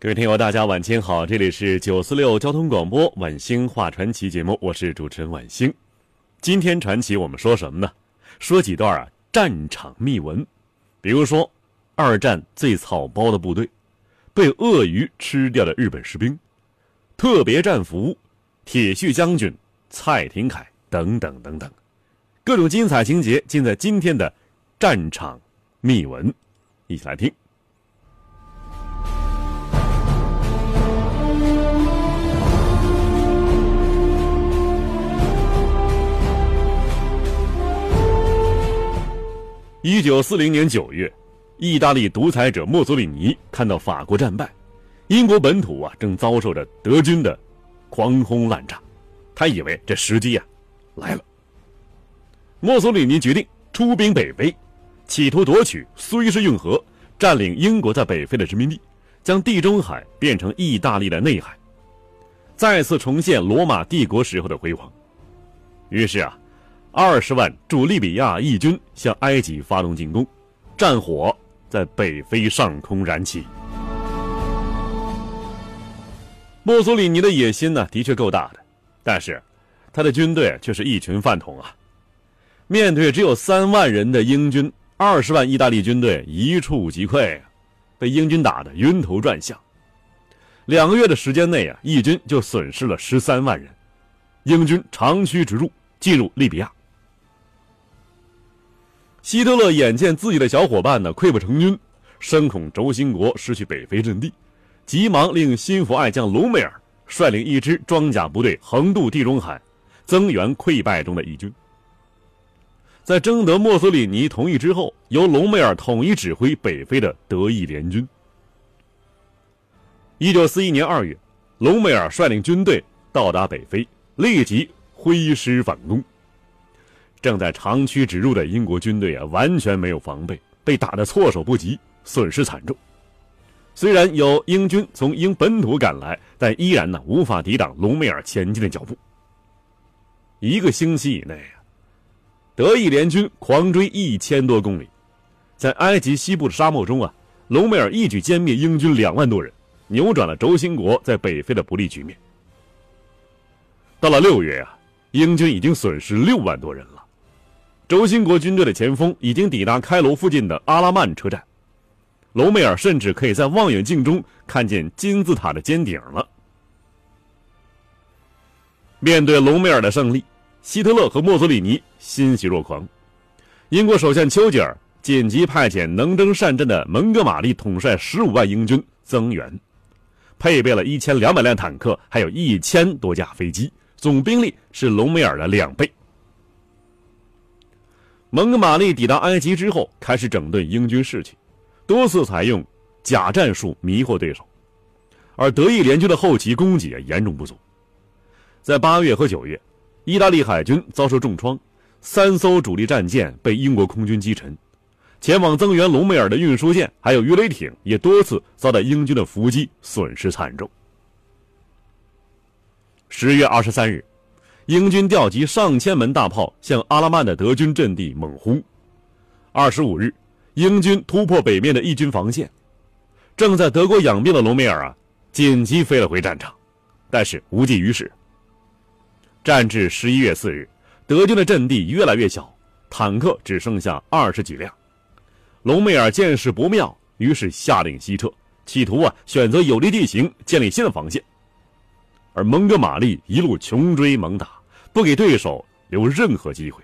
各位听友，大家晚间好，这里是九四六交通广播晚星话传奇节目，我是主持人晚星。今天传奇我们说什么呢？说几段啊战场秘闻，比如说二战最草包的部队，被鳄鱼吃掉的日本士兵，特别战俘铁血将军蔡廷锴等等等等，各种精彩情节尽在今天的战场秘闻，一起来听。一九四零年九月，意大利独裁者墨索里尼看到法国战败，英国本土啊正遭受着德军的狂轰滥炸，他以为这时机啊来了。墨索里尼决定出兵北非，企图夺取苏伊士运河，占领英国在北非的殖民地，将地中海变成意大利的内海，再次重现罗马帝国时候的辉煌。于是啊。二十万驻利比亚义军向埃及发动进攻，战火在北非上空燃起。墨索里尼的野心呢，的确够大的，但是他的军队却是一群饭桶啊！面对只有三万人的英军，二十万意大利军队一触即溃，被英军打得晕头转向。两个月的时间内啊，义军就损失了十三万人，英军长驱直入，进入利比亚。希特勒眼见自己的小伙伴呢溃不成军，深恐轴心国失去北非阵地，急忙令心腹爱将隆美尔率领一支装甲部队横渡地中海，增援溃败中的义军。在征得墨索里尼同意之后，由隆美尔统一指挥北非的德意联军。一九四一年二月，隆美尔率领军队到达北非，立即挥师反攻。正在长驱直入的英国军队啊，完全没有防备，被打得措手不及，损失惨重。虽然有英军从英本土赶来，但依然呢无法抵挡隆美尔前进的脚步。一个星期以内啊，德意联军狂追一千多公里，在埃及西部的沙漠中啊，隆美尔一举歼灭英军两万多人，扭转了轴心国在北非的不利局面。到了六月啊，英军已经损失六万多人了。轴心国军队的前锋已经抵达开罗附近的阿拉曼车站，隆美尔甚至可以在望远镜中看见金字塔的尖顶了。面对隆美尔的胜利，希特勒和墨索里尼欣喜若狂。英国首相丘吉尔紧急派遣能征善战的蒙哥马利统帅十五万英军增援，配备了一千两百辆坦克，还有一千多架飞机，总兵力是隆美尔的两倍。蒙哥马利抵达埃及之后，开始整顿英军士气，多次采用假战术迷惑对手，而德意联军的后期供给严重不足。在八月和九月，意大利海军遭受重创，三艘主力战舰被英国空军击沉，前往增援隆美尔的运输舰还有鱼雷艇也多次遭到英军的伏击，损失惨重。十月二十三日。英军调集上千门大炮向阿拉曼的德军阵地猛轰。二十五日，英军突破北面的义军防线，正在德国养病的隆美尔啊，紧急飞了回战场，但是无济于事。战至十一月四日，德军的阵地越来越小，坦克只剩下二十几辆。隆美尔见势不妙，于是下令西撤，企图啊选择有利地形建立新的防线。而蒙哥马利一路穷追猛打。不给对手留任何机会，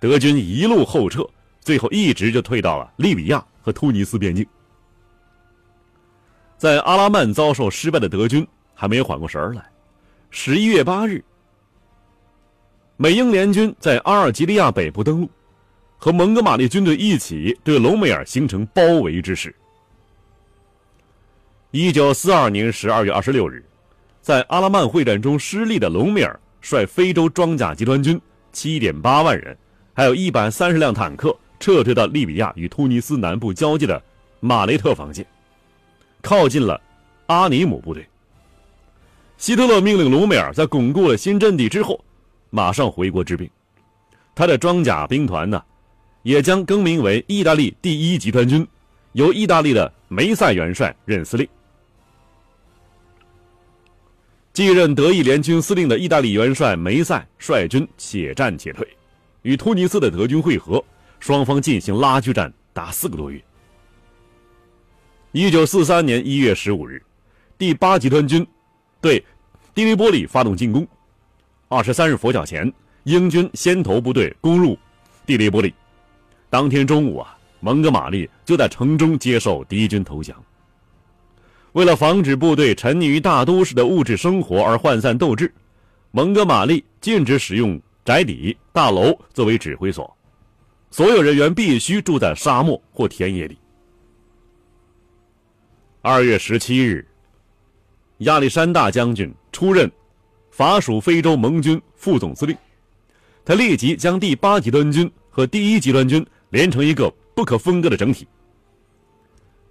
德军一路后撤，最后一直就退到了利比亚和突尼斯边境。在阿拉曼遭受失败的德军还没有缓过神儿来。十一月八日，美英联军在阿尔及利亚北部登陆，和蒙哥马利军队一起对隆美尔形成包围之势。一九四二年十二月二十六日，在阿拉曼会战中失利的隆美尔率非洲装甲集团军七点八万人，还有一百三十辆坦克撤退到利比亚与突尼斯南部交界的马雷特防线，靠近了阿尼姆部队。希特勒命令隆美尔在巩固了新阵地之后，马上回国治病。他的装甲兵团呢，也将更名为意大利第一集团军，由意大利的梅塞元帅任司令。继任德意联军司令的意大利元帅梅塞率军且战且退，与突尼斯的德军会合，双方进行拉锯战达四个多月。一九四三年一月十五日，第八集团军。对，迪利波里发动进攻。二十三日拂晓前，英军先头部队攻入迪利波里。当天中午啊，蒙哥马利就在城中接受敌军投降。为了防止部队沉溺于大都市的物质生活而涣散斗志，蒙哥马利禁止使用宅邸大楼作为指挥所，所有人员必须住在沙漠或田野里。二月十七日。亚历山大将军出任法属非洲盟军副总司令，他立即将第八集团军和第一集团军连成一个不可分割的整体。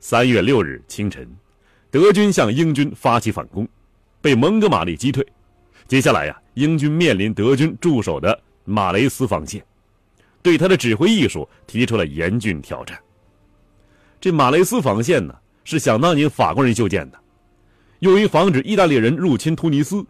三月六日清晨，德军向英军发起反攻，被蒙哥马利击退。接下来呀，英军面临德军驻守的马雷斯防线，对他的指挥艺术提出了严峻挑战。这马雷斯防线呢，是想当年法国人修建的。用于防止意大利人入侵突尼斯。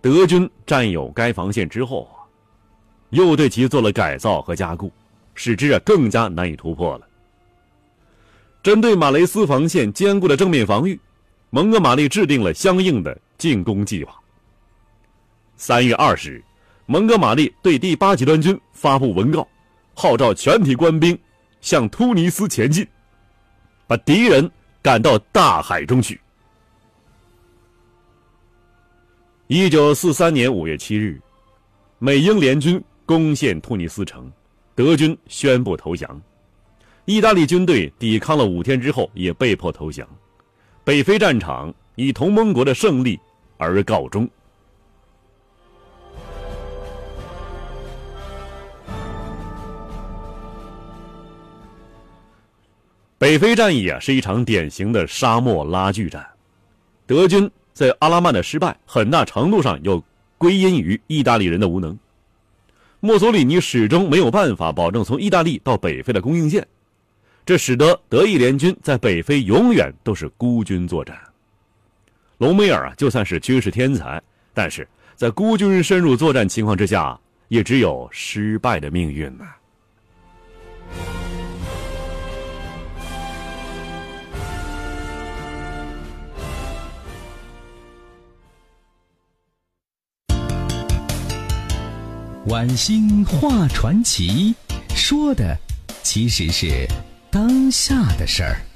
德军占有该防线之后啊，又对其做了改造和加固，使之啊更加难以突破了。针对马雷斯防线坚固的正面防御，蒙哥马利制定了相应的进攻计划。三月二十日，蒙哥马利对第八集团军发布文告，号召全体官兵向突尼斯前进，把敌人赶到大海中去。一九四三年五月七日，美英联军攻陷突尼斯城，德军宣布投降。意大利军队抵抗了五天之后，也被迫投降。北非战场以同盟国的胜利而告终。北非战役啊，是一场典型的沙漠拉锯战，德军。在阿拉曼的失败，很大程度上又归因于意大利人的无能。墨索里尼始终没有办法保证从意大利到北非的供应线，这使得德意联军在北非永远都是孤军作战。隆美尔啊，就算是军事天才，但是在孤军深入作战情况之下，也只有失败的命运呢。晚星画传奇，说的其实是当下的事儿。